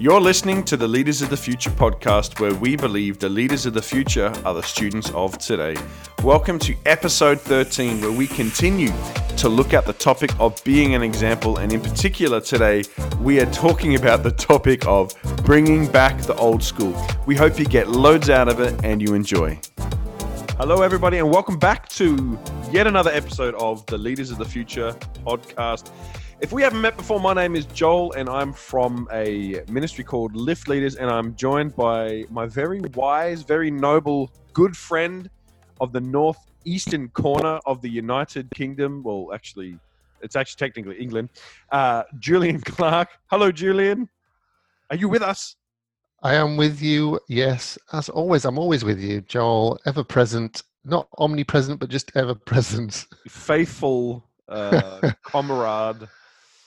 You're listening to the Leaders of the Future podcast, where we believe the leaders of the future are the students of today. Welcome to episode 13, where we continue to look at the topic of being an example. And in particular, today, we are talking about the topic of bringing back the old school. We hope you get loads out of it and you enjoy. Hello, everybody, and welcome back to yet another episode of the Leaders of the Future podcast. If we haven't met before, my name is Joel, and I'm from a ministry called Lift Leaders, and I'm joined by my very wise, very noble, good friend of the northeastern corner of the United Kingdom. Well, actually, it's actually technically England. Uh, Julian Clark. Hello, Julian. Are you with us? I am with you. Yes, as always, I'm always with you, Joel. Ever present, not omnipresent, but just ever present. Faithful uh, comrade.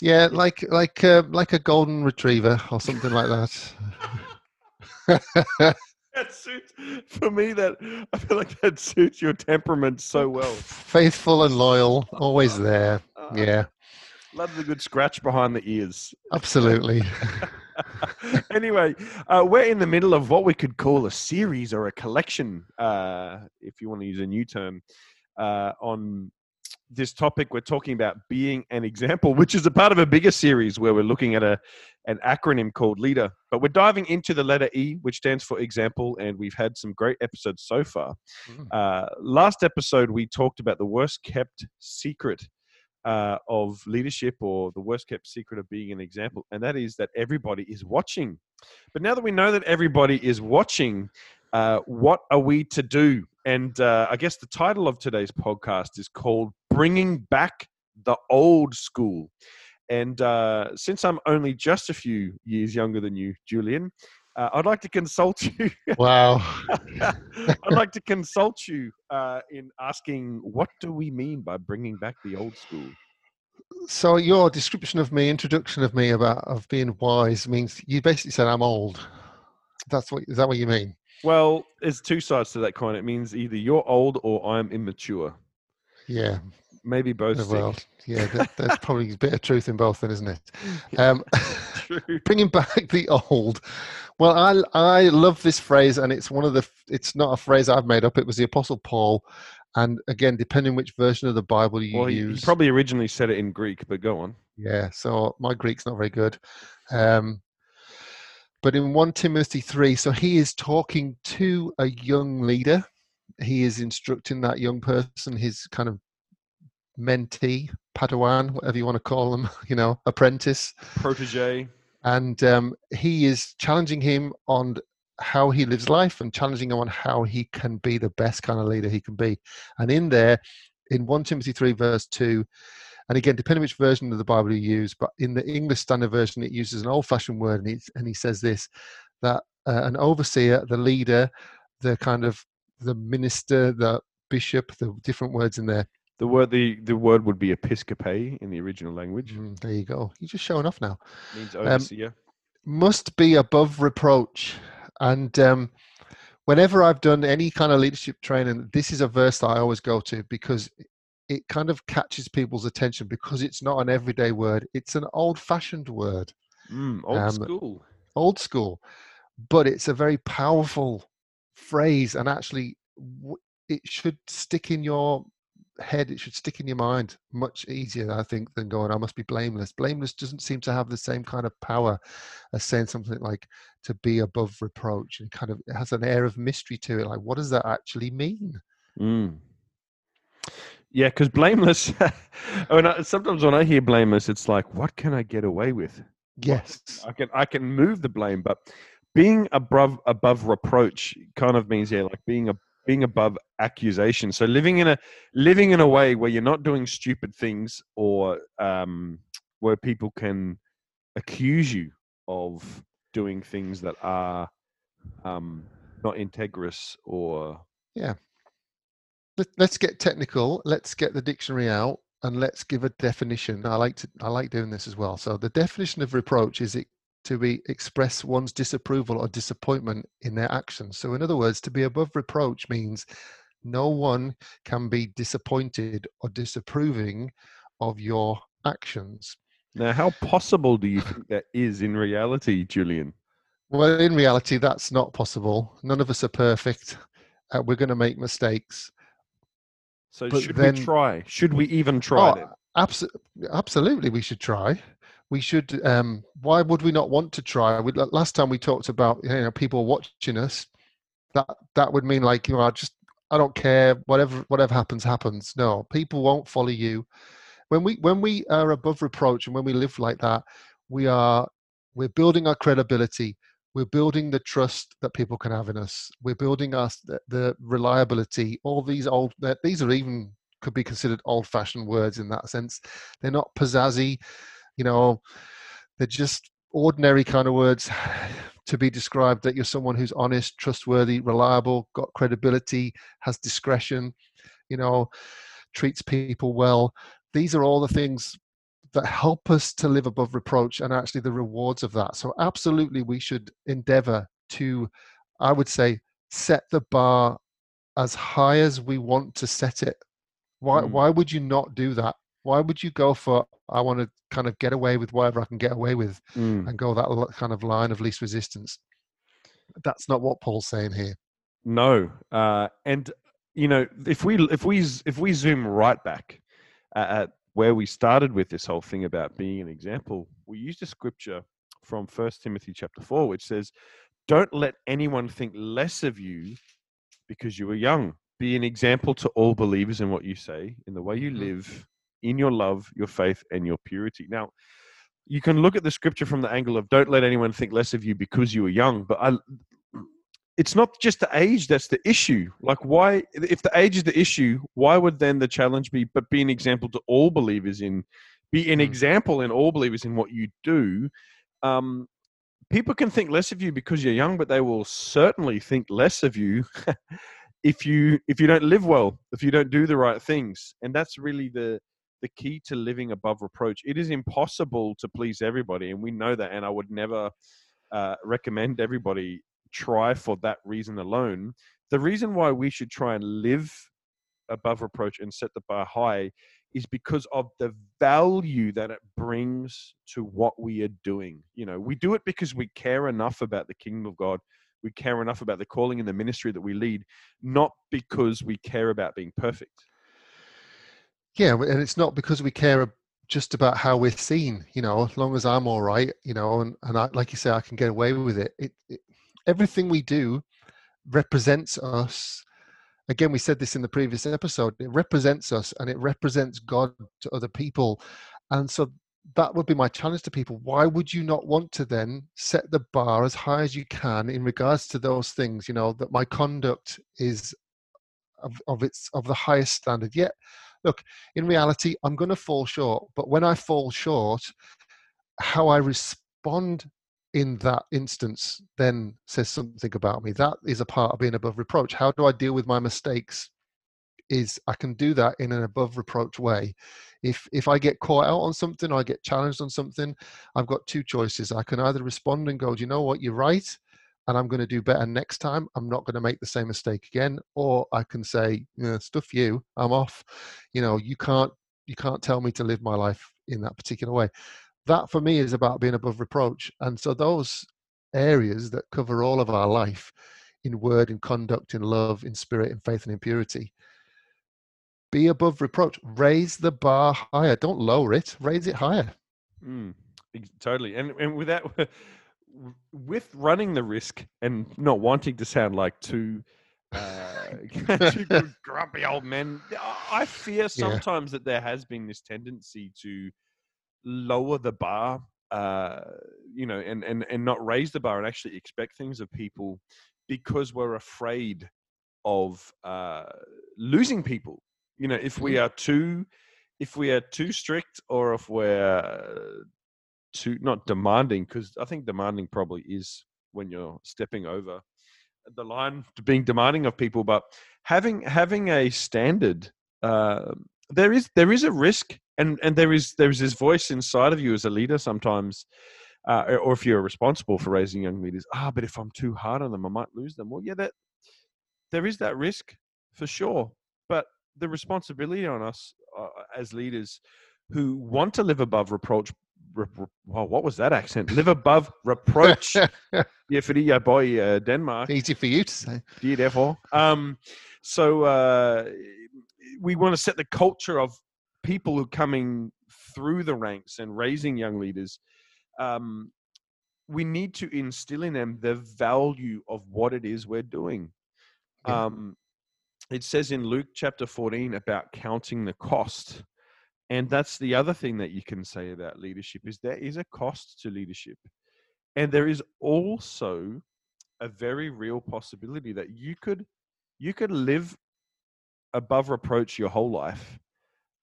Yeah, like like uh, like a golden retriever or something like that. that suits for me. That I feel like that suits your temperament so well. Faithful and loyal, always there. Uh, yeah. Love the good scratch behind the ears. Absolutely. anyway, uh, we're in the middle of what we could call a series or a collection, uh, if you want to use a new term, uh, on this topic we're talking about being an example which is a part of a bigger series where we're looking at a an acronym called leader. But we're diving into the letter e which stands for example and we've had some great episodes so far. Mm. uh, last episode we talked about the worst kept secret uh, of leadership or the worst kept secret of being an example and that is that everybody is watching. But now that we know that everybody is watching uh, what are we to do? And uh, I guess the title of today's podcast is called Bringing Back the Old School. And uh, since I'm only just a few years younger than you, Julian, uh, I'd like to consult you. Wow. I'd like to consult you uh, in asking what do we mean by bringing back the old school? So your description of me, introduction of me about of being wise means you basically said I'm old. That's what is that what you mean? Well, there's two sides to that coin. It means either you're old or I'm immature. Yeah. Maybe both. Well, yeah, that, there's probably a bit of truth in both, then, isn't it? Um, bringing back the old. Well, I I love this phrase, and it's one of the. It's not a phrase I've made up. It was the Apostle Paul, and again, depending which version of the Bible you well, use. He probably originally said it in Greek, but go on. Yeah, so my Greek's not very good. Um, but in 1 Timothy 3, so he is talking to a young leader. He is instructing that young person, his kind of mentee, Padawan, whatever you want to call them, you know, apprentice, protege. And um, he is challenging him on how he lives life and challenging him on how he can be the best kind of leader he can be. And in there, in 1 Timothy 3, verse 2, and again, depending which version of the Bible you use, but in the English Standard Version, it uses an old-fashioned word, and, and he says this: that uh, an overseer, the leader, the kind of the minister, the bishop, the different words in there. The word the, the word would be episcope in the original language. Mm, there you go. You're just showing off now. Means um, overseer. Um, must be above reproach, and um, whenever I've done any kind of leadership training, this is a verse that I always go to because it kind of catches people's attention because it's not an everyday word. It's an old-fashioned word. Mm, old um, school. Old school, but it's a very powerful phrase, and actually, it should stick in your head. It should stick in your mind much easier, I think, than going, "I must be blameless." Blameless doesn't seem to have the same kind of power as saying something like "to be above reproach." And kind of it has an air of mystery to it. Like, what does that actually mean? Mm. Yeah, because blameless. when I, sometimes when I hear blameless, it's like, what can I get away with? Yes, I can I can move the blame, but being above above reproach kind of means yeah, like being a being above accusation. So living in a living in a way where you're not doing stupid things or um, where people can accuse you of doing things that are um, not integrous or yeah let's get technical. Let's get the dictionary out and let's give a definition. I like to I like doing this as well. So the definition of reproach is it to be express one's disapproval or disappointment in their actions. So in other words, to be above reproach means no one can be disappointed or disapproving of your actions. Now, how possible do you think that is in reality, Julian? Well, in reality, that's not possible. None of us are perfect. Uh, we're going to make mistakes. So, But should then- we try? Should we even try? Oh, abso- absolutely, we should try. We should. Um, why would we not want to try? We, last time we talked about you know people watching us. That that would mean like you know I just I don't care whatever whatever happens happens. No, people won't follow you. When we when we are above reproach and when we live like that, we are we're building our credibility. We're building the trust that people can have in us. We're building us the, the reliability. All these old these are even could be considered old-fashioned words in that sense. They're not pizzazzy, you know. They're just ordinary kind of words to be described that you're someone who's honest, trustworthy, reliable, got credibility, has discretion, you know, treats people well. These are all the things that help us to live above reproach and actually the rewards of that. So, absolutely, we should endeavor to, I would say, set the bar as high as we want to set it. Why, Mm. why would you not do that? Why would you go for, I want to kind of get away with whatever I can get away with Mm. and go that kind of line of least resistance? That's not what Paul's saying here. No, uh, and you know, if we if we if we zoom right back at, where we started with this whole thing about being an example, we used a scripture from First Timothy chapter four, which says, "Don't let anyone think less of you because you are young. Be an example to all believers in what you say, in the way you Mhm. live, in your love, your faith, and your purity." Now, you can look at the scripture from the angle of don't let anyone think less of you because you are young but i it's not just the age that's the issue like why if the age is the issue why would then the challenge be but be an example to all believers in be an Mm. example in all believers in what you do um people can think less of you because you're young but they will certainly think less of you if you if you don't live well if you don't do the right things and that's really the the key to living above reproach. It is impossible to please everybody, and we know that. And I would never uh, recommend everybody try for that reason alone. The reason why we should try and live above reproach and set the bar high is because of the value that it brings to what we are doing. You know, we do it because we care enough about the kingdom of God. We care enough about the calling and the ministry that we lead, not because we care about being perfect. Yeah, and it's not because we care just about how we're seen. You know, as long as I'm all right, you know, and and I, like you say, I can get away with it. It, it. Everything we do represents us. Again, we said this in the previous episode. It represents us, and it represents God to other people, and so that would be my challenge to people. Why would you not want to then set the bar as high as you can in regards to those things? You know, that my conduct is of, of its of the highest standard. Yet, look, in reality, I'm going to fall short. But when I fall short, how I respond in that instance then says something about me. That is a part of being above reproach. How do I deal with my mistakes? Is I can do that in an above reproach way. If if I get caught out on something, I get challenged on something, I've got two choices. I can either respond and go, "Do you know what? You're right," and I'm going to do better next time. I'm not going to make the same mistake again. Or I can say, yeah, "Stuff you. I'm off." You know, you can't you can't tell me to live my life in that particular way. That for me is about being above reproach. And so those areas that cover all of our life in word, in conduct, in love, in spirit, in faith, and in purity. Be above reproach. Raise the bar higher. Don't lower it. Raise it higher. Mm, totally. And and with that, with running the risk and not wanting to sound like too uh, two good grumpy old men. I fear sometimes that there has been this tendency to lower the bar, uh, you know, and, and, and not raise the bar and actually expect things of people because we're afraid of uh, losing people. You know, if we are too, if we are too strict, or if we're too not demanding, because I think demanding probably is when you're stepping over the line to being demanding of people, but having having a standard, uh, there is there is a risk, and and there is there is this voice inside of you as a leader sometimes, uh, or if you're responsible for raising young leaders. Ah, but if I'm too hard on them, I might lose them. Well, yeah, that there is that risk for sure, but the responsibility on us uh, as leaders who want to live above reproach re- re- well, what was that accent? Live above reproach. yeah, for jeg bor i uh, Denmark. Easy for you to say. Yeah, therefore. Um, so uh, we want to set the culture of people who are coming through the ranks and raising young leaders. Um, we need to instill in them the value of what it is we're doing. Yeah. Um, it says in Luke chapter 14 about counting the cost. And that's the other thing that you can say about leadership is there is a cost to leadership. And there is also a very real possibility that you could you could live above reproach your whole life.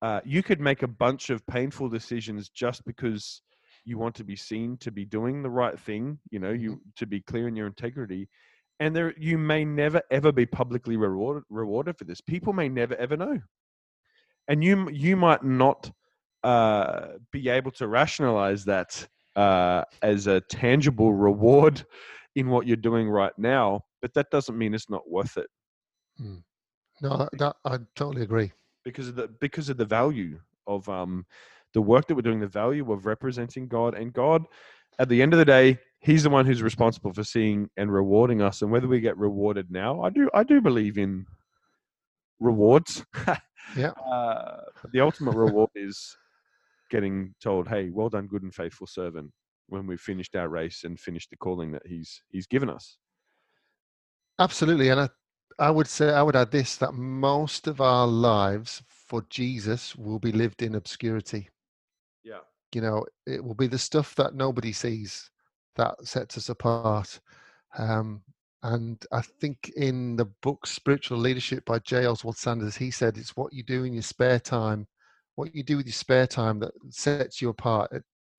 Uh, you could make a bunch of painful decisions just because you want to be seen to be doing the right thing. You know, you to be clear in your integrity, and there you may never ever be publicly rewarded rewarded for this. People may never ever know, and you you might not uh, be able to rationalize that uh, as a tangible reward in what you're doing right now. But that doesn't mean it's not worth it No, that, that, I totally agree. because of the because of the value of um the work that we're doing, the value of representing God and God. At the end of the day, He's the one who's responsible for seeing and rewarding us. And whether we get rewarded now, I do I do believe in rewards. Yeah. Uh, but the ultimate reward is getting told, "Hey, well done, good and faithful servant." When we've finished our race and finished the calling that He's He's given us. Absolutely. And I, I would say, I would add this that most of our lives for Jesus will be lived in obscurity. Yeah. You know, it will be the stuff that nobody sees that sets us apart. Um, and I think in the book Spiritual Leadership by J. Oswald Sanders, he said it's what you do in your spare time, what you do with your spare time that sets you apart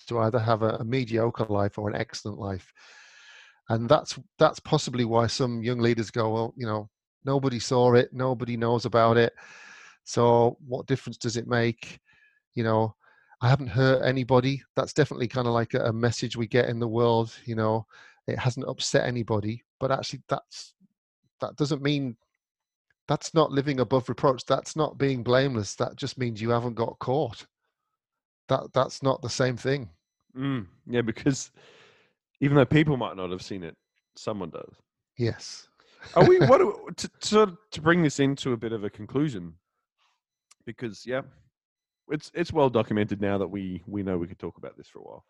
to either have a, a mediocre life or an excellent life. And that's that's possibly why some young leaders go, well, you know, nobody saw it, nobody knows about it. So what difference does it make? You know, I haven't hurt anybody. That's definitely kind of like a, a message we get in the world. You know, it hasn't upset anybody, but actually, that's that doesn't mean that's not living above reproach. That's not being blameless. That just means you haven't got caught. That that's not the same thing. Mm, yeah, because even though people might not have seen it, someone does. Yes. Are we what do we- to, to to bring this into a bit of a conclusion? Because yeah, it's it's well documented now that we we know we could talk about this for a while.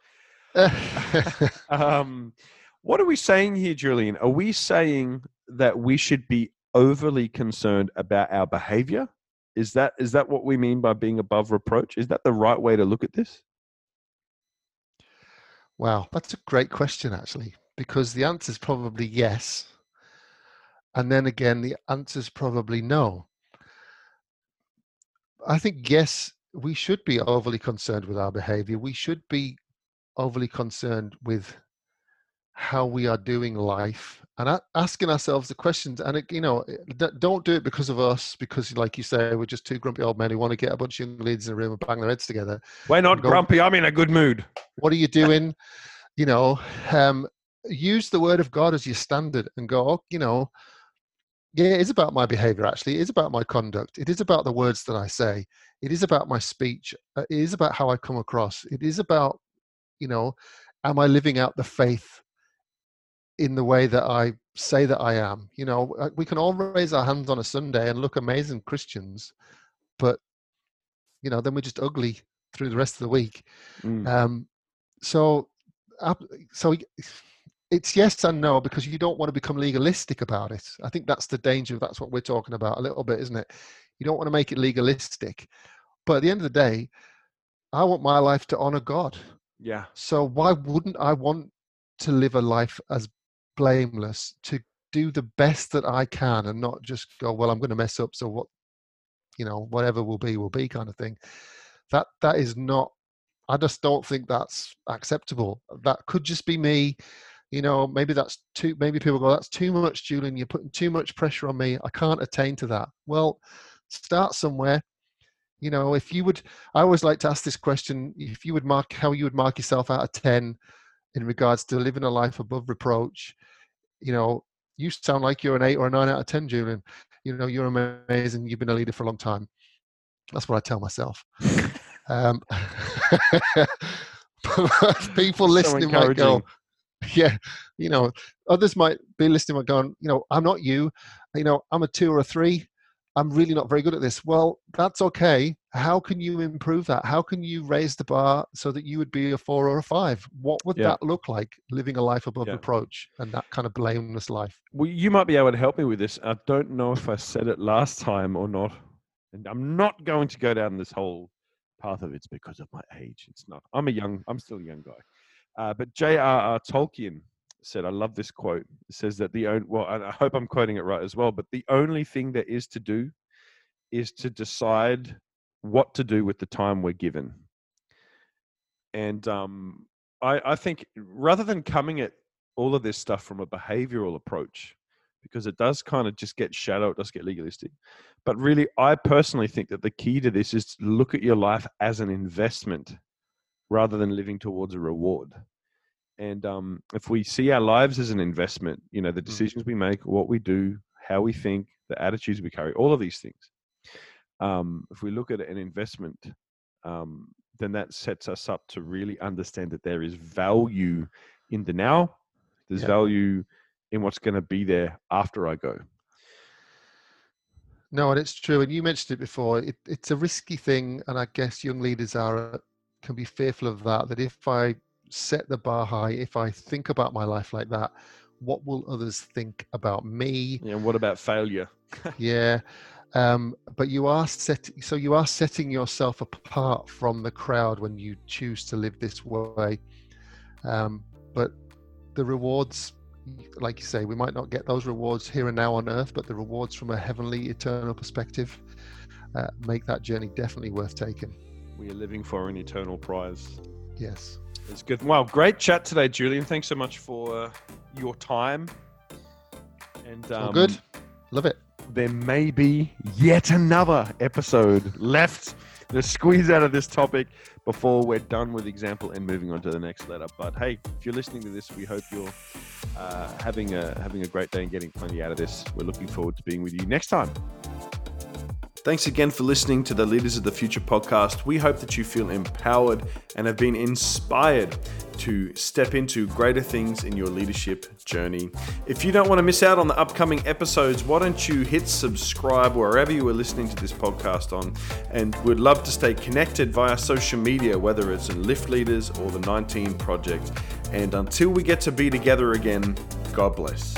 Um, what are we saying here, Julian? Are we saying that we should be overly concerned about our behavior? Is that is that what we mean by being above reproach? Is that the right way to look at this? Wow, that's a great question, actually, because the answer is probably yes. And then again, the answer is probably no. I think, yes, we should be overly concerned with our behavior. We should be overly concerned with how we are doing life and asking ourselves the questions. And, it, you know, don't do it because of us, because, like you say, we're just two grumpy old men who want to get a bunch of young in a room and bang their heads together We're not Go- grumpy. I'm in a good mood. what are you doing you know um use the word of god as your standard and go oh, you know yeah it is about my behavior actually it is about my conduct it is about the words that i say it is about my speech uh, it is about how i come across it is about you know am i living out the faith in the way that i say that i am you know uh, we can all raise our hands on a sunday and look amazing christians but you know then we're just ugly through the rest of the week Mm. um, so, so it's yes and no because you don't want to become legalistic about it. I think that's the danger. That's what we're talking about a little bit, isn't it? You don't want to make it legalistic, but at the end of the day, I want my life to honor God. Yeah. So why wouldn't I want to live a life as blameless to do the best that I can and not just go, well, I'm going to mess up. So what, you know, whatever will be, will be kind of thing. That, that is not, I just don't think that's acceptable. That could just be me. You know, maybe that's too, maybe people go, that's too much, Julian. You're putting too much pressure on me. I can't attain to that. Well, start somewhere. You know, if you would, I always like to ask this question if you would mark how you would mark yourself out of 10 in regards to living a life above reproach, you know, you sound like you're an eight or a nine out of 10, Julian. You know, you're amazing. You've been a leader for a long time. That's what I tell myself. um, people So listening might go, yeah, you know, others might be listening and going, you know, I'm not you, you know, I'm a two or a three. I'm really not very good at this. Well, that's okay. How can you improve that? How can you raise the bar so that you would be a four or a five? What would Yeah. that look like living a life above Yeah. reproach and that kind of blameless life? Well, you might be able to help me with this. I don't know if I said it last time or not. And I'm not going to go down this whole path of it's because of my age. It's not. I'm a young, I'm still a young guy. Uh, but J.R.R. Tolkien said, I love this quote. It says that the only, well, and I hope I'm quoting it right as well, but the only thing there is to do is to decide what to do with the time we're given. And um, I, I think rather than coming at all of this stuff from a behavioral approach, because it does kind of just get shallow, it does get legalistic. But really, I personally think that the key to this is to look at your life as an investment rather than living towards a reward. And um, if we see our lives as an investment, you know, the decisions we make, what we do, how we think, the attitudes we carry, all of these things, um, if we look at an investment, um, then that sets us up to really understand that there is value in the now, there's Yeah. value in what's going to be there after I go. No, and it's true. And you mentioned it before. It, it's a risky thing, and I guess young leaders are can be fearful of that. That if I set the bar high, if I think about my life like that, what will others think about me? Yeah, and what about failure? Yeah. Um, but you are set, so you are setting yourself apart from the crowd when you choose to live this way. Um, but the rewards, like you say, we might not get those rewards here and now on earth, but the rewards from a heavenly, eternal perspective uh, make that journey definitely worth taking. We are living for an eternal prize. Yes. It's good. Wow, great chat today, Julian. Thanks so much for uh, your time. And um, good. Love it. there may be yet another episode left to squeeze out of this topic before we're done with example and moving on to the next letter. But hey, if you're listening to this, we hope you're uh, having a having a great day and getting plenty out of this. We're looking forward to being with you next time. Thanks again for listening to the Leaders of the Future podcast. We hope that you feel empowered and have been inspired to step into greater things in your leadership journey. If you don't want to miss out on the upcoming episodes, why don't you hit subscribe wherever you are listening to this podcast on? And we'd love to stay connected via social media, whether it's in Lift Leaders or the 19 Project. And until we get to be together again, God bless.